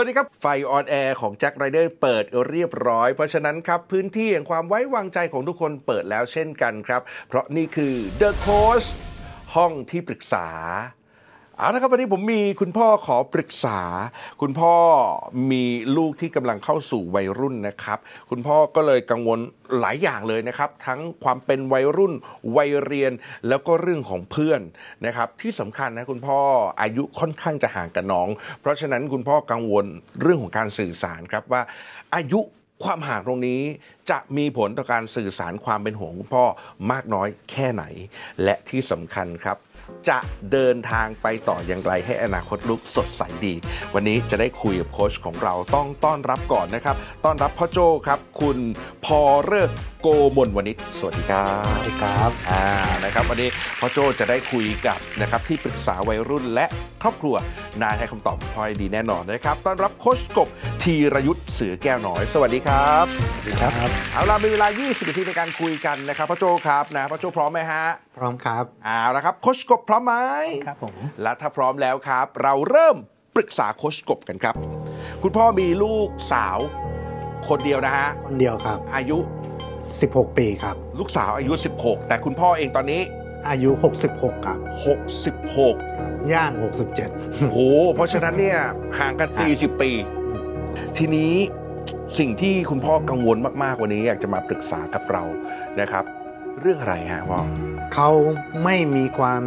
วัสดีครับ ไฟ on air ของแจ็คไรเดอร์เปิดเรียบร้อย เพราะฉะนั้นครับ พื้นที่แห่งความไว้วางใจของทุกคนเปิดแล้วเช่นกันครับ เพราะนี่คือ The Coach ห้องที่ปรึกษา เอาละครับวันนี้ผมมีคุณพ่อขอปรึกษา คุณพ่อมีลูกที่กำลังเข้าสู่วัยรุ่นนะครับ คุณพ่อก็เลยกังวลหลายอย่างเลยนะครับ ทั้งความเป็นวัยรุ่นวัยเรียนแล้วก็เรื่องของเพื่อนนะครับ ที่สำคัญนะคุณพ่ออายุค่อนข้างจะห่างกับน้อง เพราะฉะนั้นคุณพ่อกังวลเรื่องของการสื่อสารครับว่าอายุความห่างตรงนี้จะมีผลต่อการสื่อสารความเป็นห่วงคุณพ่อมากน้อยแค่ไหน และที่สำคัญครับ จะเดินทางไปต่ออย่างไรให้อนาคตลูกสดใสดี วันนี้จะได้คุยกับโค้ชของเราต้องต้อนรับก่อนนะครับ ต้อนรับพ่อโจครับคุณพอเริกโกมลวณิชสวัสดีครับสวัสดีครับอ่านะครับวันนี้พ่อโจจะได้คุยกับนะครับที่ปรึกษาวัยรุ่นและครอบครัวนายให้คำตอบพอยดีแน่นอนนะครับ ต้อนรับโค้ชกบธีรยุทธ์เสือแก้วน้อย สวัสดีครับสวัสดีครับเอาล่ะมีเวลา 20 นาทีในการคุยกันนะครับพ่อโจครับนะพ่อโจพร้อมไหมฮะพร้อมครับเอาละครับโค้ชกบพร้อมไหมครับผมและถ้าพร้อมแล้วครับ เราเริ่มปรึกษาโค้ชกบกันครับ คุณพ่อมีลูกสาว คนเดียวนะฮะ คนเดียวครับ อายุ 16 ปีครับ ลูกสาวอายุ 16 แต่คุณพ่อเองตอนนี้ อายุ 66 ครับ 66 ย่าง 67 โอ้โห เพราะฉะนั้นเนี่ยห่างกัน 40 ปี ทีนี้สิ่งที่คุณพ่อกังวลมาก ๆ วันนี้อยากจะมาปรึกษากับเรานะครับ เรื่องอะไรฮะพ่อ เขาไม่มีความ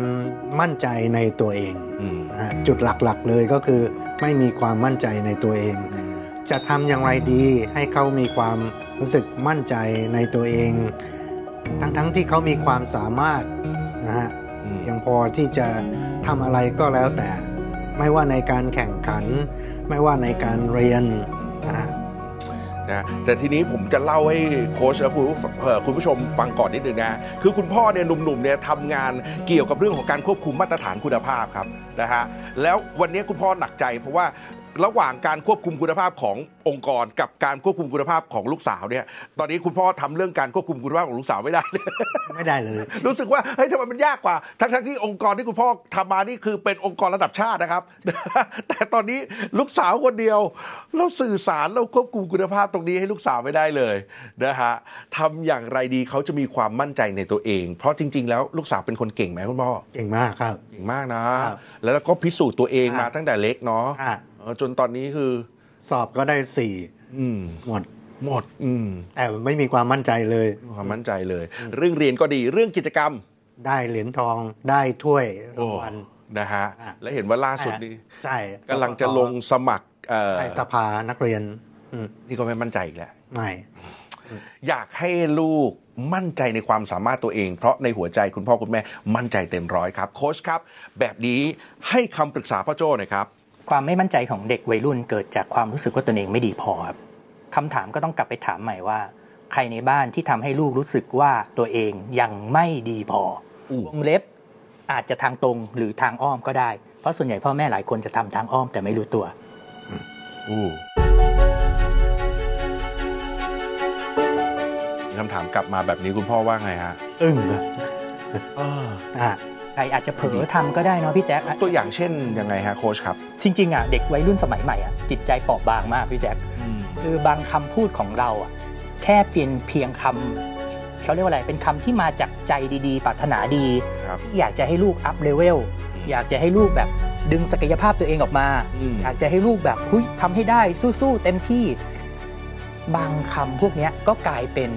มั่นใจในตัวเองอืมนะฮะจุดหลักๆเลยก็คือไม่มีความมั่นใจในตัวเอง จะทำอย่างไรดีให้เขามีความรู้สึกมั่นใจในตัวเอง ทั้งๆที่เขามีความสามารถนะฮะอืมเพียงพอที่จะทำอะไรก็แล้วแต่ ไม่ว่าในการแข่งขัน ไม่ว่าในการเรียนนะฮะ นะแต่ทีนี้ผมจะเล่าให้โค้ชและคุณผู้ชมฟังก่อนนิดนึงนะคือคุณพ่อเนี่ยหนุ่มๆเนี่ยทำงานเกี่ยวกับเรื่องของการควบคุมมาตรฐานคุณภาพครับนะฮะแล้ววันนี้คุณพ่อหนักใจเพราะว่า ระหว่างการควบคุมคุณภาพขององค์กรกับการควบคุมคุณภาพของลูกสาวเนี่ย ตอนนี้คุณพ่อทำเรื่องการควบคุมคุณภาพของลูกสาวไม่ได้เลยไม่ได้เลย รู้สึกว่าเฮ้ยทำไมมันยากกว่า ทั้งๆที่องค์กรที่คุณพ่อทำมานี่คือเป็นองค์กรระดับชาตินะครับ แต่ตอนนี้ลูกสาวคนเดียว เราสื่อสารเราควบคุมคุณภาพตรงนี้ให้ลูกสาวไม่ได้เลยนะฮะทำอย่างไรดีเขาจะมีความมั่นใจในตัวเอง เพราะจริง ๆ แล้วลูกสาวเป็นคนเก่งไหมคุณพ่อเก่งมากครับเก่งมากนะครับแล้วก็พิสูจน์ตัวเองครับมาตั้งแต่เล็กเนาะอะเออ จนตอนนี้คือสอบก็ได้สี่อืมหมดหมด อืมแต่ไม่มีความมั่นใจเลย ความมั่นใจเลย เรื่องเรียนก็ดีเรื่องกิจกรรม ได้เหรียญทองได้ถ้วยรางวัลนะฮะอะและเห็นว่าล่าสุดนี้ใช่กำลังจะลงสมัครเอ่อใช่สภานักเรียนอืมนี่ก็ไม่มั่นใจอีกแล้วไม่อยากให้ลูกมั่นใจในความสามารถตัวเอง เพราะในหัวใจคุณพ่อคุณแม่มั่นใจเต็มร้อยครับ โค้ชครับ แบบนี้ให้คำปรึกษาพ่อโจ้หน่อยครับ ความไม่มั่นใจของเด็กวัยรุ่นเกิดจากความรู้สึกว่าตนเองไม่ดีพอครับคำถามก็ต้องกลับไปถามใหม่ว่า ใครในบ้านที่ทำให้ลูกรู้สึกว่าตัวเองยังไม่ดีพออู้วงเล็บอาจจะทางตรงหรือทางอ้อมก็ได้ เพราะส่วนใหญ่พ่อแม่หลายคนจะทำทางอ้อมแต่ไม่รู้ตัวอู้คำถามกลับมาแบบนี้คุณพ่อว่าไงฮะ อึ้งเลยอ่าอะ ใครอาจจะเผลอทำก็ได้เนาะพี่แจ๊คตัวอย่างเช่นยังไงฮะโค้ชครับ จริงๆอะเด็กวัยรุ่นสมัยใหม่อะจิตใจเปราะบางมากพี่แจ๊คคือบางคำพูดของเราอะแค่เพียงเพียงคำเขาเรียกว่าอะไรเป็นคำที่มาจากใจดีๆปรารถนาดีครับที่อยากจะให้ลูก up level อยากจะให้ลูกแบบดึงศักยภาพตัวเองออกมาอืมอยากจะให้ลูกแบบหุยทำให้ได้สู้ๆเต็มที่ บางคำพวกเนี้ยก็กลายเป็น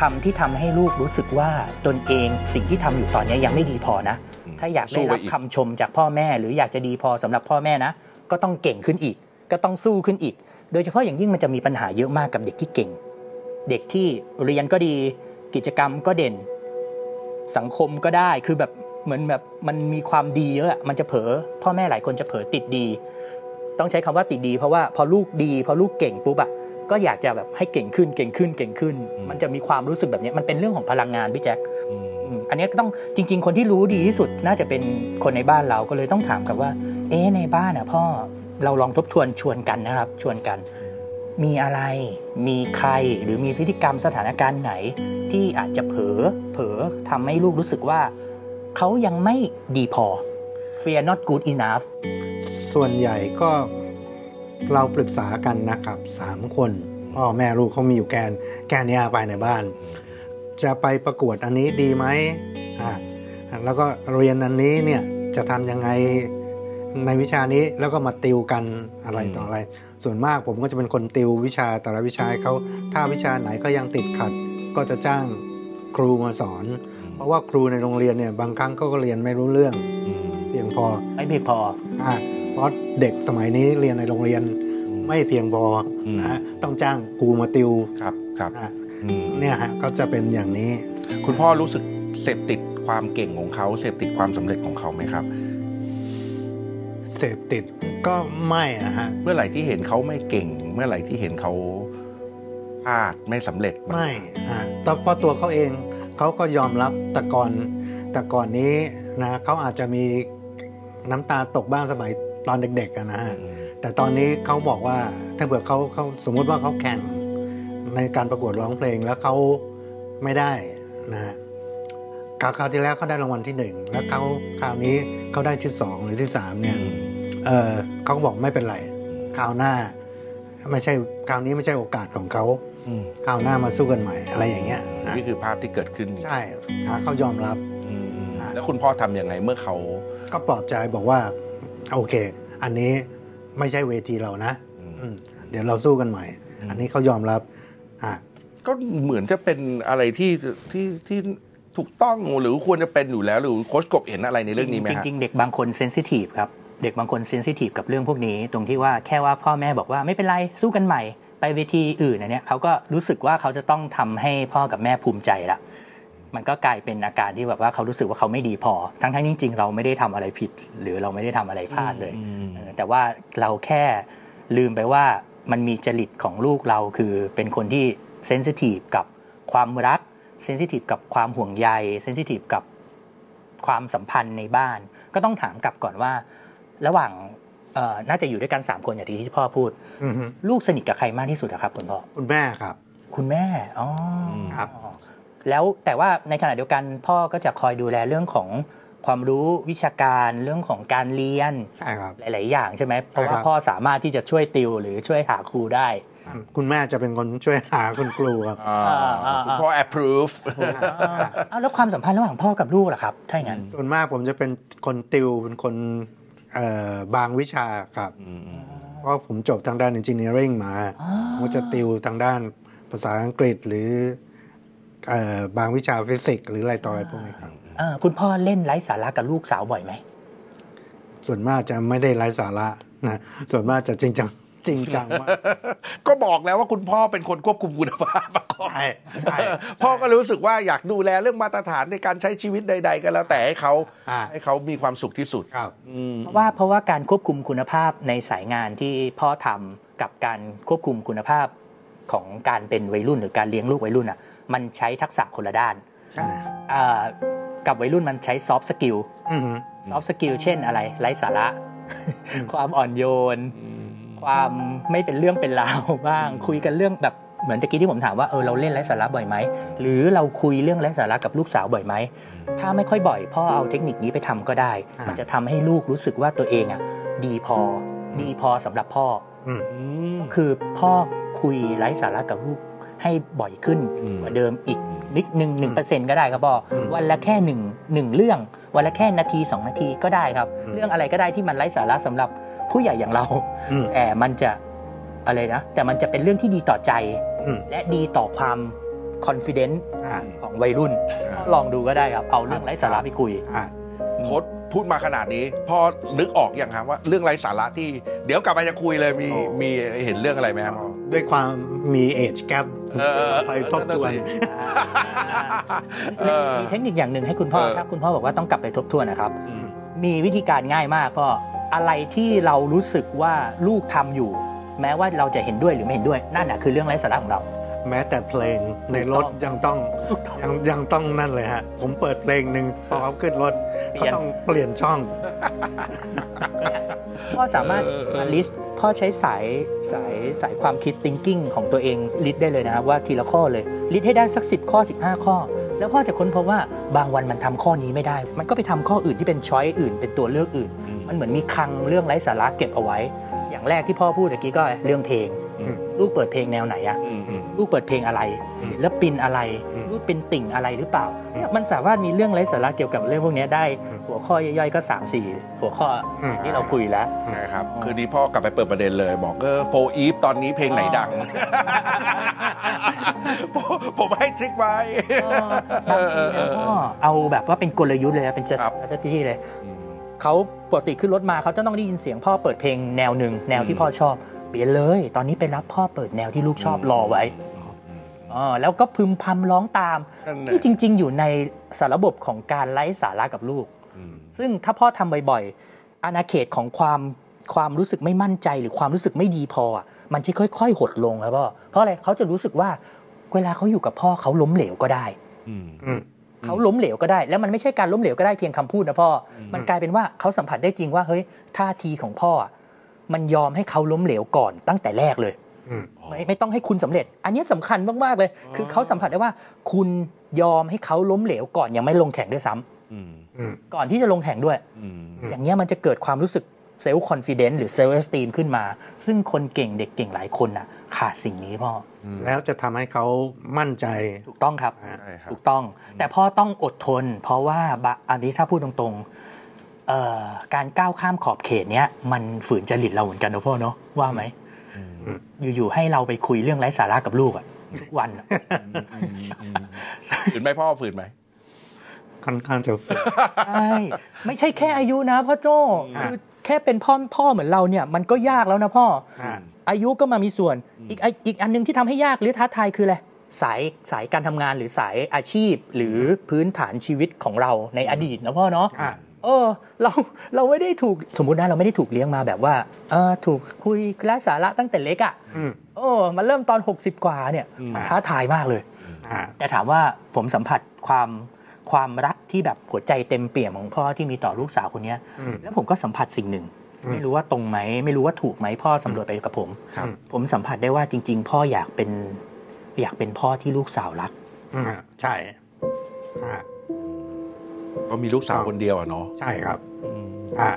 คำที่ทำให้ลูกรู้สึกว่าตนเองสิ่งที่ทำอยู่ตอนเนี้ยยังไม่ดีพอนะ ถ้าอยากได้สู้ปรับอีกคำชมจากพ่อแม่ หรืออยากจะดีพอสำหรับพ่อแม่นะ ก็ต้องเก่งขึ้นอีก ก็ต้องสู้ขึ้นอีก โดยเฉพาะอย่างยิ่งมันจะมีปัญหาเยอะมากกับเด็กที่เก่ง เด็กที่เรียนก็ดีกิจกรรมก็เด่น สังคมก็ได้คือแบบเหมือนแบบมันมีความดีเยอะอะมันจะเผลอพ่อแม่หลายคนจะเผลอติดดี ต้องใช้คำว่าติดดี เพราะว่าพอลูกดี พอลูกเก่งปุ๊บอะ ก็อยากจะแบบให้เก่งขึ้นเก่งขึ้นเก่งขึ้น มันจะมีความรู้สึกแบบเนี้ยมันเป็นเรื่องของพลังงานพี่แจ๊คอืมอืมอันนี้ก็ต้องจริง ๆ คนที่รู้ดีที่สุดน่าจะเป็นคนในบ้านเราก็เลยต้องถามกับว่า เอ๊ะในบ้านอะพ่อเราลองทบทวนชวนกันนะครับ ชวนกัน มีอะไร มีใครหรือมีพฤติกรรมสถานการณ์ไหน ที่อาจจะเผลอเผลอทำให้ลูกรู้สึกว่าเขายังไม่ดีพอ fear not good enough ส่วนใหญ่ก็ เราปรึกษากันนะครับสามคนพ่อแม่ลูกเขามีอยู่แกน แกนเนี้ยไปในบ้าน จะไปประกวดอันนี้ดีไหมอ่าแล้วก็เรียนอันนี้เนี่ยจะทำยังไงในวิชานี้แล้วก็มาติวกันอะไรต่ออะไร ส่วนมากผมก็จะเป็นคนติววิชาแต่ละวิชาให้เขาถ้าวิชาไหนก็ยังติดขัด ก็จะจ้างครูมาสอน เพราะว่าครูในโรงเรียนเนี่ยบางครั้งเขาก็เรียนไม่รู้เรื่องอืมเพียงพอไม่เพียงพออ่า เพราะเด็กสมัยนี้เรียนในโรงเรียนไม่เพียงพออืมนะฮะต้องจ้างครูมาติวครับครับอะอืมเนี่ยฮะก็จะเป็นอย่างนี้ คุณพ่อรู้สึกเสพติดความเก่งของเขาเสพติดความสำเร็จของเขาไหมครับเสพติดก็ไม่นะฮะเมื่อไหร่ที่เห็นเขาไม่เก่ง เมื่อไหร่ที่เห็นเขาพลาดไม่สำเร็จไม่ฮะตอนเพราะตัวเขาเองเขาก็ยอมรับแต่ก่อนแต่ก่อนนี้นะเขาอาจจะมีน้ำตาตกบ้างสมัย ตอนเด็กๆอะนะอืฮะมแต่ตอนนี้เขาบอกว่าถ้าเผื่อเขาเขาสมมุติว่าเขาแข่งในการประกวดร้องเพลงแล้วเขาไม่ได้นะฮะคราวคราวที่แล้วเขาได้รางวัลที่หนึ่งแล้วเขาคราวนี้เขาได้ที่สองหรือที่สามเนี่ยอืมเออเขาก็บอกไม่เป็นไรคราวหน้า ไม่ใช่คราวนี้ไม่ใช่โอกาสของเขาอืมคราวหน้ามาสู้กันใหม่อะไรอย่างเงี้ยนะนี่คือภาพที่เกิดขึ้นใช่ฮะเขายอมรับอืมแล้วคุณพ่อทำยังไงเมื่อเขาก็ปลอบใจบอกว่า โอเค อันนี้ไม่ใช่เวทีเรานะอืมอืมเดี๋ยวเราสู้กันใหม่อืมอันนี้เขายอมรับอะก็เหมือนจะเป็นอะไรที่ที่ที่ถูกต้องหรือควรจะเป็นอยู่แล้ว หรือโค้ชกบเห็นอะไรในเรื่องนี้ไหมจฮะริงๆเด็กบางคนเซนซิทีฟครับเด็กบางคนเซนซิทีฟกับเรื่องพวกนี้ ตรงที่ว่าแค่ว่าพ่อแม่บอกว่าไม่เป็นไรสู้กันใหม่ ไปเวทีอื่นอันเนี้ยเขาก็รู้สึกว่าเขาจะต้องทำให้พ่อกับแม่ภูมิใจละ มันก็กลายเป็นอาการที่แบบว่าเขารู้สึกว่าเขาไม่ดีพอ ทั้งๆจริง ๆ เราไม่ได้ทำอะไรผิด หรือเราไม่ได้ทำอะไรพลาดเลยอืมเออแต่ว่าเราแค่ลืมไปว่ามันมีจริตของลูกเราคือเป็นคนที่เซนซิทีฟกับความรักเซนซิทีฟกับความห่วงใยเซนซิทีฟกับความสัมพันธ์ในบ้าน ก็ต้องถามกลับก่อนว่า ระหว่างเอ่อน่าจะอยู่ด้วยกัน 3 คนอย่างที่พ่อพูดอือฮึลูกสนิทกับใครมากที่สุดอะครับคุณพ่อคุณแม่ครับ คุณแม่อ๋อครับ แล้วแต่ว่าในขณะเดียวกันพ่อก็จะคอยดูแลเรื่องของความรู้วิชาการเรื่องของการเรียนใช่ครับหลาย ๆ อย่างใช่ไหมเพราะใช่ครัว่าบพ่อสามารถที่จะช่วยติวหรือช่วยหาครูได้ คุณแม่จะเป็นคนช่วยหาคุณครูครับอ่าอ่าคุณพ่อ approve อ้าวแล้วความสัมพันธ์ระหว่างพ่อกับลูกล่ะครับถ้าอย่างนั้นส่วนมากผมจะเป็นคนติวเป็นคนเอ่อบางวิชาครับอืมอืมเพราะผมจบทางด้าน engineering มาผมก็จะติวทางด้านภาษาอังกฤษหรือเอ่อ บางวิชาฟิสิกส์หรืออะไรต่ออะไรพวกนี้ครับเออคุณพ่อเล่นไร้สาระกับลูกสาวบ่อยไหม ส่วนมากจะไม่ได้ไร้สาระนะส่วนมากจะจริงจังจริงจังมากก็บอกแล้วว่าคุณพ่อเป็นคนควบคุมคุณภาพมาก่อนใช่ใช่พ่อก็รู้สึกว่าอยากดูแลเรื่องมาตรฐานในการใช้ชีวิตใด ๆ ก็แล้วแต่ให้เขาอ่าให้เขามีความสุขที่สุดครับอืมเพราะว่าเพราะว่าการควบคุมคุณภาพในสายงานที่พ่อทำกับการควบคุมคุณภาพของการเป็นวัยรุ่นหรือการเลี้ยงลูกวัยรุ่นอะ มันใช้ทักษะคนละด้านใช่อ่ากับวัยรุ่นมันใช้ soft skill อือฮึ soft skill เช่นอะไรไร้สาระ ความอ่อนโยน ความไม่เป็นเรื่องเป็นราวบ้าง คุยกันเรื่องแบบเหมือนตะกี้ที่ผมถามว่าเออเราเล่นไร้สาระบ่อยไหมหรือเราคุยเรื่องไร้สาระกับลูกสาวบ่อยไหมถ้าไม่ค่อยบ่อยพ่อเอาเทคนิคนี้ไปทำก็ได้ มันจะทำให้ลูกรู้สึกว่าตัวเองอะ ดีพอดีพอสำหรับพ่ออืมอืมคือพ่อคุยไร้สาระกับลูก ให้บ่อยขึ้นอืมกว่าเดิมอีกนิดหนึ่งหนึ่งเปอร์เซ็นก็ได้ครับพ่ออมวันละแค่หนึ่งหนึ่งเรื่อง วันละแค่นาทีสองนาทีก็ได้ครับอืมเรื่องอะไรก็ได้ที่มันไร้สาระสำหรับผู้ใหญ่อย่างเราอืมแต่มันจะอะไรนะแต่มันจะเป็นเรื่องที่ดีต่อใจอืมและดีต่อความ confidence อ่าของวัยรุ่น ลองดูก็ได้ครับ เอาเรื่องไร้สาระไปคุยอ่าโค้ดพูดมาขนาดนี้พ่อนึกออกอย่างครับว่าเรื่องไร้สาระที่ เดี๋ยวกลับมาจะคุยเลยมีโอ้มีเห็นเรื่องอะไรไหมครับพ่อ ด้วยความมีเอจแก p เออเออไปทบทวนนั่นน่ะสิเออมีเทคนิคอย่างหนึ่งให้คุณพ่อเออถ้าคุณพ่อบอกว่าต้องกลับไปทบทวนนะครับอืมมีวิธีการง่ายมากพ่ออะไรที่เรารู้สึกว่าลูกทำอยู่ แม้ว่าเราจะเห็นด้วยหรือไม่เห็นด้วยนั่นน่ะคือเรื่องไร้สาระของเรา แม้แต่เพลงในรถยังต้องยังยังต้องนั่นเลยฮะ ผมเปิดเพลงหนึ่งพอเขาขึ้นรถเขาเปลี่ยนต้องเปลี่ยนช่อง พ่อสามารถเออเออมา list พ่อใช้สายสายสายความคิด thinking ของตัวเอง list ได้เลยนะครับว่าทีละข้อเลย list ให้ได้สัก 10 ข้อ 15 ข้อ แล้วพ่อจะค้นพบว่าบางวันมันทำข้อนี้ไม่ได้ มันก็ไปทำข้ออื่นที่เป็น choice อื่น เป็นตัวเลือกอื่น มันเหมือนมีคลังเรื่องไร้สาระเก็บเอาไว้ อย่างอย่างแรกที่พ่อพูดเมื่อกี้ก็เรื่องเพลงอืม ลูกเปิดเพลงแนวไหนอะอืมอืมลูกเปิดเพลงอะไร ศิลปินอะไรอืมลูกเป็นติ่งอะไรหรือเปล่าเนี่ยมันสามารถมีเรื่องไร้สาระเกี่ยวกับเรื่องพวกเนี้ยได้ หัวข้อย่อยๆก็3ามสี่หัวข้ออมที่เราคุยแล้วนะครับคืนนี้พ่อกลับไปเปิดประเด็นเลย บอกเออโฟอีฟตอนนี้เพลงไหนดัง ผมผมให้ทริคไว้บางทีเนี่ยพ่อเอาแบบว่าเป็นกลยุทธ์เลยนะเป็นครับ strategy เลยเขาปกติขึ้นรถมาเขาจะต้องได้ยินเสียงพ่อเปิดเพลงแนวหนึ่งแนวที่พ่อชอบ เปลี่ยนเลย ตอนนี้ไปรับพ่อเปิดแนวที่ลูกชอบรอไว้อ๋อแล้วก็พึมพำร้องตามนั่นแหละนี่จริง ๆ อยู่ในสารระบบของการไร้สาระกับลูกอืมซึ่งถ้าพ่อทำบ่อยๆอาณาเขตของความความรู้สึกไม่มั่นใจหรือความรู้สึกไม่ดีพออะมันที่ค่อย ๆ หดลงครับพ่อเพราะอะไรเขาจะรู้สึกว่าเวลาเขาอยู่กับพ่อเขาล้มเหลวก็ได้อืมอืมเขาล้มเหลวก็ได้ แล้วมันไม่ใช่การล้มเหลวก็ได้เพียงคำพูดนะพ่ออมันกลายเป็นว่าเขาสัมผัสได้จริงว่าเฮ้ยท่าทีของพ่ออะ มันยอมให้เขาล้มเหลวก่อนตั้งแต่แรกเลยอืมไม่ไม่ต้องให้คุณสำเร็จ อันนี้สำคัญมากๆเลย คือเขาสัมผัสได้ว่าคุณยอมให้เขาล้มเหลวก่อนยังไม่ลงแข่งด้วยซ้ำอืมอืมก่อนที่จะลงแข่งด้วยอืมอย่างเงี้ยมันจะเกิดความรู้สึกเซลล์คอนฟ idence หรือ self-esteem ขึ้นมา ซึ่งคนเก่งเด็กเก่งหลายคนน่ะขาดสิ่งนี้พ่อ แล้วจะทำให้เขามั่นใจถูกต้องครับอ่าใช่ครับ ถูกต้อง แต่พ่อต้องอดทน เพราะว่าบะอันนี้ถ้าพูดตรงๆเอ่อ การก้าวข้ามขอบเขตเนี้ยมันฝืนจริตเราเหมือนกันนะพ่อเนาะว่าไหมอยู่ๆให้เราไปคุยเรื่องไร้สาระกับลูกอะทุกวันอะฝืนไหมพ่อฝืนไหมค่อนข้างจะฝึกใช่ไม่ใช่แค่อายุนะพ่อโจ้อ่าคือแค่เป็นพ่อพ่อเหมือนเราเนี่ย มันก็ยากแล้วนะพ่ออ่าอายุก็มามีส่วน อีกไออีกอันหนึงที่ทำให้ยากหรือท้าทายคืออะไรสายสายการทำงานหรือสายอาชีพหรือพื้นฐานชีวิตของเราในอดีตนะพ่อเนาะอ่า เออเราเราไม่ได้ถูกสมมุตินะเราไม่ได้ถูกเลี้ยงมาแบบว่าเออถูกคุยไร้สาระตั้งแต่เล็กอะ่ะอืมเออมันเริ่มตอน 60 กว่าเนี่ยมันท้าทายมากเลยอ่าแต่ถามว่าผมสัมผัสความความรักที่แบบหัวใจเต็มเปี่ยมของพ่อที่มีต่อลูกสาวคนเนี้ยอืมแล้วผมก็สัมผัสสิ่งหนึ่งอืมไม่รู้ว่าตรงไหม ไม่รู้ว่าถูกไหมพ่อสำรวจไปกับผมครับผมสัมผัสได้ว่าจริง ๆ พ่ออยากเป็นอยากเป็นพ่อที่ลูกสาวรักอ่าใช่อ่า ก็มีลูกสาวคนเดียวอะเนาะใช่ครับอ่า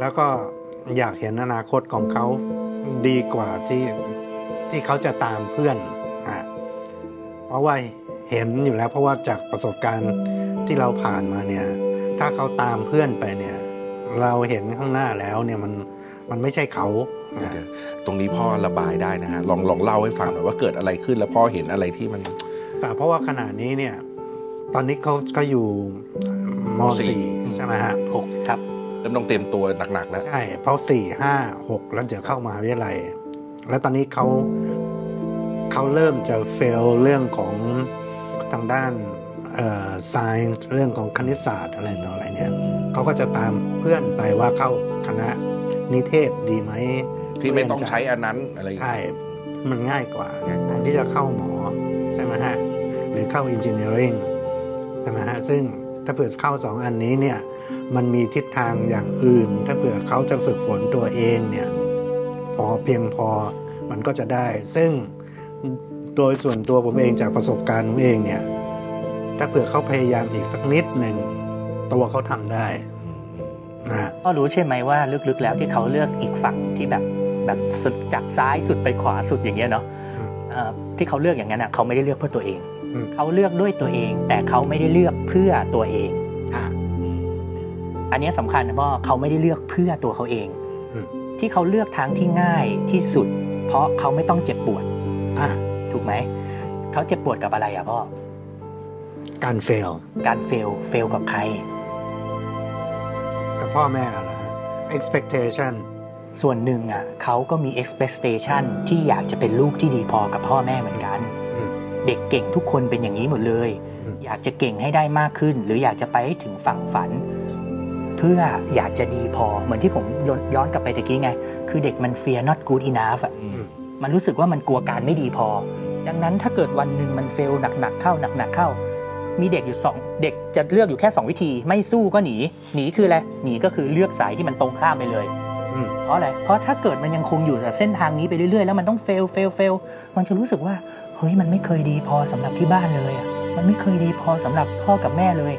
แล้วก็อยากเห็นอนาคตของเขาดีกว่าที่ที่เขาจะตามเพื่อนอ่าเพราะว่าเห็นอยู่แล้วเพราะว่าจากประสบการณ์ที่เราผ่านมาเนี่ย ถ้าเขาตามเพื่อนไปเนี่ย เราเห็นข้างหน้าแล้วเนี่ยมันมันไม่ใช่เขาเดี๋ยวๆตรงนี้พ่อระบายได้นะฮะลองลองเล่าให้ฟังหน่อยว่าเกิดอะไรขึ้นแล้วพ่อเห็นอะไรที่มันแต่เพราะว่าขณะนี้เนี่ย ตอนนี้เขาก็อยู่มสี่ .4 ใช่ไหมฮะหกครับเริ่มต้องเตรียมตัวหนักๆแล้วใช่เพราะสี่ห้าหกแล้วเดี๋ยวเข้ามหาวิทยาลัย แล้วตอนนี้เขาเขาเริ่มจะเฟลเรื่องของทางด้านเอ่อ science เรื่องของคณิตศาสตร์อะไรต่ออะไรเนี่ยเขาก็จะตามเพื่อนไปว่าเข้าคณะนิเทศดีไหมที่ไม่ต้องใช้อันนั้นอะไรอย่างใช่เงี้ยมันง่ายกว่าง่ายกว่าแทนที่จะเข้าหมอใช่ไหมฮะหรือเข้า engineering ใช่ไหมฮะซึ่งถ้าเผื่อเข้าสองอันนี้เนี่ยมันมีทิศทางอย่างอื่น ถ้าเผื่อเขาจะฝึกฝนตัวเองเนี่ยพอเพียงพอมันก็จะได้ ซึ่งโดยส่วนตัวผมเองจากประสบการณ์ผมเองเนี่ยถ้าเผื่อเขาพยายามอีกสักนิดหนึ่งตัวเขาทำได้นะฮะพ่อรู้ใช่ไหมว่าลึกๆแล้วที่เขาเลือกอีกฝั่งที่แบบแบบสุดจากซ้ายสุดไปขวาสุดอย่างเงี้ยเนาะอืมเอ่อที่เขาเลือกอย่างนั้นอะเขาไม่ได้เลือกเพื่อตัวเองอืม เขาเลือกด้วยตัวเอง แต่เขาไม่ได้เลือกเพื่อตัวเองอ่าอันเนี้ยสำคัญนะพ่อเขาไม่ได้เลือกเพื่อตัวเขาเองอืมที่เขาเลือกทางที่ง่ายที่สุด เพราะเขาไม่ต้องเจ็บปวดอ่าถูกไหมเขาเจ็บปวดกับอะไรอะพ่อการเฟลการเฟลเฟลกับใคร กับพ่อแม่เหรอฮะ expectation ส่วนหนึ่งอะเขาก็มี expectation ที่อยากจะเป็นลูกที่ดีพอกับพ่อแม่เหมือนกันอืม เด็กเก่งทุกคนเป็นอย่างนี้หมดเลยอืมอยากจะเก่งให้ได้มากขึ้น หรืออยากจะไปให้ถึงฝั่งฝัน เพื่ออยากจะดีพอเหมือนที่ผมย้อนย้อนกลับไปตะกี้ไง คือเด็กมัน fear not good enough อะอืมมันรู้สึกว่ามันกลัวการไม่ดีพอ ดังนั้นถ้าเกิดวันหนึ่งมันเฟลหนักๆเข้าหนักๆเข้า มีเด็กอยู่สองเด็กจะเลือกอยู่แค่ 2 วิธี ไม่สู้ก็หนี หนีคืออะไรหนีก็คือเลือกสายที่มันตรงข้ามไปเลยอืม เพราะอะไร เพราะถ้าเกิดมันยังคงอยู่แต่เส้นทางนี้ไปเรื่อยๆ แล้วมันต้อง fail fail fail มันจะรู้สึกว่า เฮ้ยมันไม่เคยดีพอสำหรับที่บ้านเลยอะมันไม่เคยดีพอสำหรับพ่อกับแม่เลย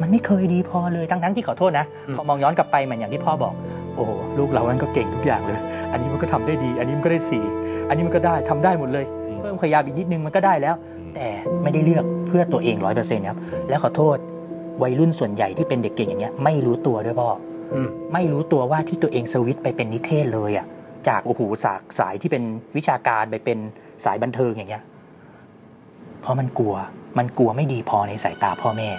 มันไม่เคยดีพอเลยทั้งๆที่ขอโทษนะอืมพอมองย้อนกลับไปเหมือนอย่างที่พ่อบอก โอ้โหลูกเรามันก็เก่งทุกอย่างเลย อันนี้มันก็ทำได้ดี อันนี้มันก็ได้สี่อันนี้มันก็ได้ทำได้หมดเลยอืมเพิ่มขยับอีกนิดนึงมันก็ได้แล้ว แต่ไม่ได้เลือกเพื่อตัวเองร้อยเปอร์เซ็นต์ครับและขอโทษวัยรุ่นส่วนใหญ่ที่เป็นเด็กเก่งอย่างเงี้ยไม่รู้ตัวด้วยพ่ออืม ไม่รู้ตัวว่าที่ตัวเองสวิตช์ไปเป็นนิเทศเลยอะ จากโอ้โหสายสายที่เป็นวิชาการไปเป็นสายบันเทิงอย่างเงี้ย เพราะมันกลัว มันกลัวไม่ดีพอในสายตาพ่อแม่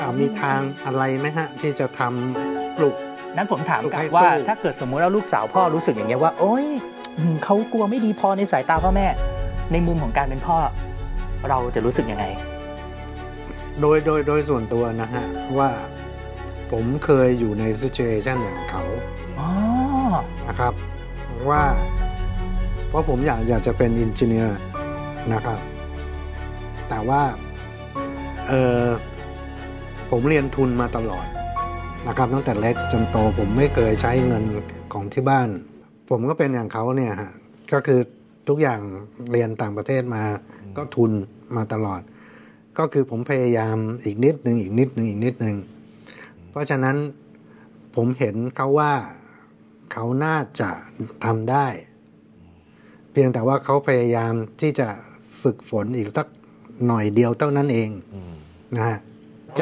อ่ามีทางอะไรไหมฮะ ที่จะทำปลุกนั้นผมถามกลับให้ว่าสู้ถ้าเกิดสมมุติว่าลูกสาวพ่อรู้สึกอย่างเงี้ยว่า โอ๊ยอืมเขากลัวไม่ดีพอในสายตาพ่อแม่ ในมุมของการเป็นพ่อ เราจะรู้สึกยังไง โดยโดยโดยส่วนตัวนะฮะ ว่าผมเคยอยู่ในซิ t u เ t ชันอย่างเขาอ๋อนะครับ ว่าเพราะผมอยากอยากจะเป็นอินจิเนียร์นะครับ แต่ว่าเออผมเรียนทุนมาตลอดนะครับตั้งแต่เล็กจนโตผมไม่เคยใช้เงินของที่บ้าน ผมก็เป็นอย่างเขาเนี่ยฮะก็คือทุกอย่างเรียนต่างประเทศมาก็ทุนมาตลอด ก็คือผมพยายามอีกนิดหนึ่งอีกนิดหนึ่งอีกนิดหนึ่งเพราะฉะนั้นผมเห็นเขาว่าเขาน่าจะทำได้ เพียงแต่ว่าเขาพยายามที่จะฝึกฝนอีกสักหน่อยเดียวเท่านั้นเองอืมนะฮะ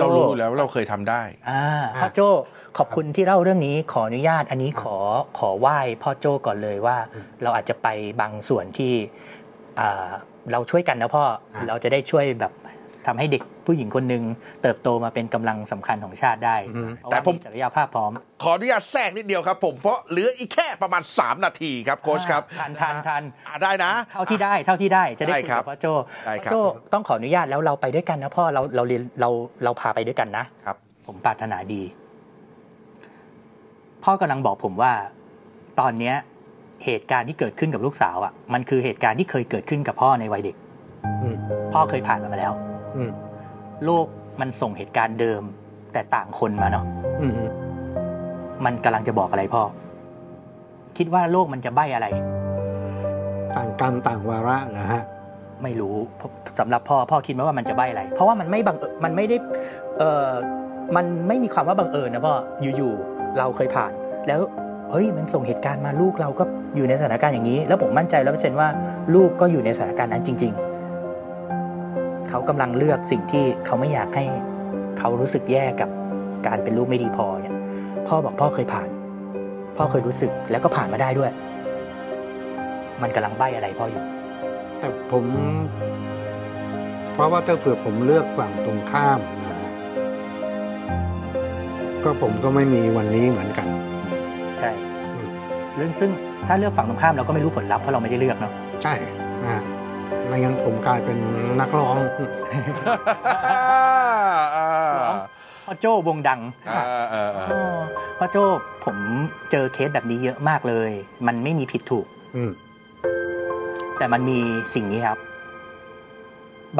เรารู้อยู่แล้วว่าเราเคยทำได้ อ่าพ่อโจขอบคุณที่เล่าเรื่องนี้ขออนุญาต อันนี้ขอขอไหว้พ่อโจก่อนเลยว่า เราอาจจะไปบางส่วนที่อ่าเราช่วยกันนะพ่ออ่าเราจะได้ช่วยแบบ ทำให้เด็กผู้หญิงคนหนึ่งเติบโตมาเป็นกำลังสำคัญของชาติได้อืมเพราะแต่ว่าผมมีศักยภาพพร้อม ขออนุญาตแทรกนิดเดียวครับผมเพราะเหลืออีกแค่ประมาณ 3 นาทีครับโค้ชครับทันทันทันอ่าได้นะ เท่าที่ได้เท่าที่ได้จะได้ได้คุยครักับบพ่อโจได้ครับพ่อโจต้องขออนุญาตแล้วเราไปด้วยกันนะพ่อเราเราเรียนเราเราพาไปด้วยกันนะครับ ผมปรารถนาดี พ่อกำลังบอกผมว่าตอนเนี้ยเหตุการณ์ที่เกิดขึ้นกับลูกสาวอะมันคือเหตุการณ์ที่เคยเกิดขึ้นกับพ่อในวัยเด็กอืมพ่อเคยผ่านมันมาแล้วอืม โลกมันส่งเหตุการณ์เดิม แต่ต่างคนมาเนาะอืมมันกำลังจะบอกอะไรพ่อ คิดว่าโลกมันจะใบ้อะไร ต่างกรรมต่างวาระนะฮะไม่รู้สำหรับพ่อพ่อคิดไหมว่ามันจะใบ้อะไร เพราะว่ามันไม่บังเอิญมันไม่ได้เออมันไม่มีความว่าบังเอิญนะพ่ออยู่ๆเราเคยผ่าน แล้วเฮ้ยมันส่งเหตุการณ์มาลูกเราก็อยู่ในสถานการณ์อย่างนี้ แล้วผมมั่นใจแล้วเปอร์เซ็นต์ว่าลูกก็อยู่ในสถานการณ์นั้นจริง ๆ เขากำลังเลือกสิ่งที่เขาไม่อยากให้เขารู้สึกแย่กับการเป็นลูกไม่ดีพอเนี่ยพ่อบอกพ่อเคยผ่าน พ่อเคยรู้สึกแล้วก็ผ่านมาได้ด้วย มันกำลังใบ้อะไรพ่ออยู่ แต่ผม เพราะว่าถ้าเผื่อผมเลือกฝั่งตรงข้ามนะฮะก็ผมก็ไม่มีวันนี้เหมือนกัน ใช่อืมเรื่องซึ่งถ้าเลือกฝั่งตรงข้ามเราก็ไม่รู้ผลลัพธ์เพราะเราไม่ได้เลือกเนาะใช่นะฮะ ไม่งั้นผมกลายเป็นนักร้องพ่อโจ้วงดังอ่าอ่าอ่าอ๋อพ่อโจ้ผมเจอเคสแบบนี้เยอะมากเลย มันไม่มีผิดถูกอืมแต่มันมีสิ่งนี้ครับ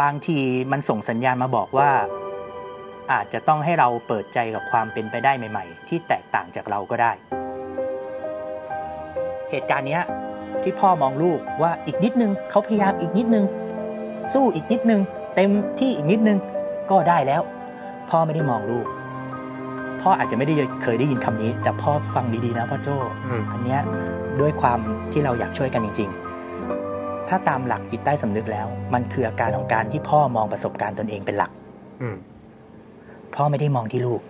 บางทีมันส่งสัญญาณมาบอกว่า อาจจะต้องให้เราเปิดใจกับความเป็นไปได้ใหม่ ๆ ที่แตกต่างจากเราก็ได้ เหตุการณ์เนี้ย ที่พ่อมองลูกว่าอีกนิดนึงเขาพยายามอีกนิดนึง สู้อีกนิดนึง เต็มที่อีกนิดนึงก็ได้แล้ว พ่อไม่ได้มองลูก พ่ออาจจะไม่ได้เคยได้ยินคำนี้ แต่พ่อฟังดีๆนะพ่อโจ้อืมอันเนี้ยด้วยความที่เราอยากช่วยกันจริง ๆ ถ้าตามหลักจิตใต้สำนึกแล้ว มันคืออาการของการที่พ่อมองประสบการณ์ตนเองเป็นหลักอืมพ่อไม่ได้มองที่ลูก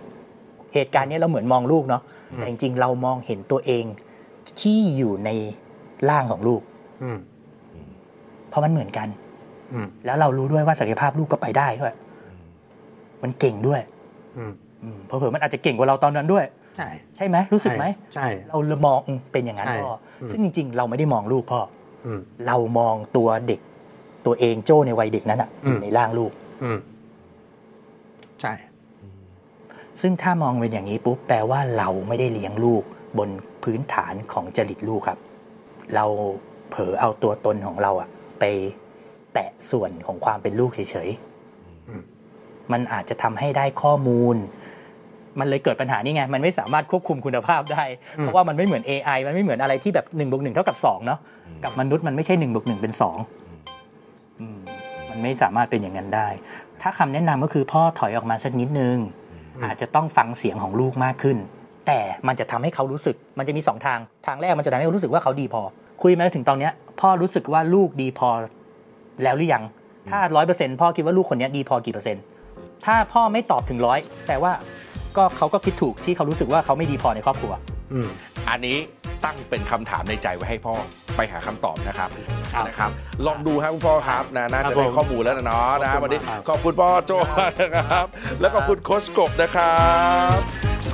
เหตุการณ์เนี้ยเราเหมือนมองลูกเนาะอืมแต่จริง ๆ เรามองเห็นตัวเองที่อยู่ใน ร่างของลูกอืมเพราะมันเหมือนกันอืมแล้วเรารู้ด้วยว่าศักยภาพลูกก็ไปได้ด้วย มันเก่งด้วยอืมอืมเผลอๆมันอาจจะเก่งกว่าเราตอนนั้นด้วย ใช่ใช่ไหมรู้สึกไหมใช่เราเลยมองอืมเป็นอย่างนั้นใช่พ่ออมซึ่งจริง ๆ เราไม่ได้มองลูกพ่ออืมเรามองตัวเด็ก ตัวเองโจ้ในวัยเด็กนั้นอะอยู่อืมในร่างลูกอืมใช่ ซึ่งถ้ามองเป็นอย่างนี้ปุ๊บแปลว่าเราไม่ได้เลี้ยงลูกบนพื้นฐานของจริตลูกครับ เราเผลอเอาตัวตนของเราอะไปแตะส่วนของความเป็นลูกเฉยอืมๆมันอาจจะทำให้ได้ข้อมูล มันเลยเกิดปัญหานี่ไง มันไม่สามารถควบคุมคุณภาพได้ เพราะว่ามันไม่เหมือน AI มันไม่เหมือนอะไรที่แบบ1นบวกหเท่ากับ2เนาะกับมนุษย์มันไม่ใช่1นบวกหเป็น2อืมมันไม่สามารถเป็นอย่างนั้นได้ ถ้าคำแนะนำก็คือพ่อถอยออกมาสักนิดนึง อาจจะต้องฟังเสียงของลูกมากขึ้น แต่มันจะทำให้เขารู้สึก มันจะมีสองทาง ทางแรกมันจะทำให้เขารู้สึกว่าเขาดีพอ คุยมาถึงตอนเนี้ย พ่อรู้สึกว่าลูกดีพอแล้วหรือยัง ถ้าร้อยเปอร์เซ็นต์พ่อคิดว่าลูกคนเนี้ยดีพอกี่เปอร์เซ็นต์ ถ้าพ่อไม่ตอบถึงร้อยแต่ว่าก็เขาก็คิดถูกที่เขารู้สึกว่าเขาไม่ดีพอในครอบครัวอืมอันนี้ตั้งเป็นคำถามในใจไว้ให้พ่อไปหาคำตอบนะครับครับนะครับ ลองดูครับคุณพ่อครับนะน่าครัจะบได้ผมข้อมูลแล้วนะเนาะนะขอบคุณวันนี้มากครับขอบคุณพ่อโจมากนะครับ แล้วก็ขอบคุณโค้ชกบนะครับ This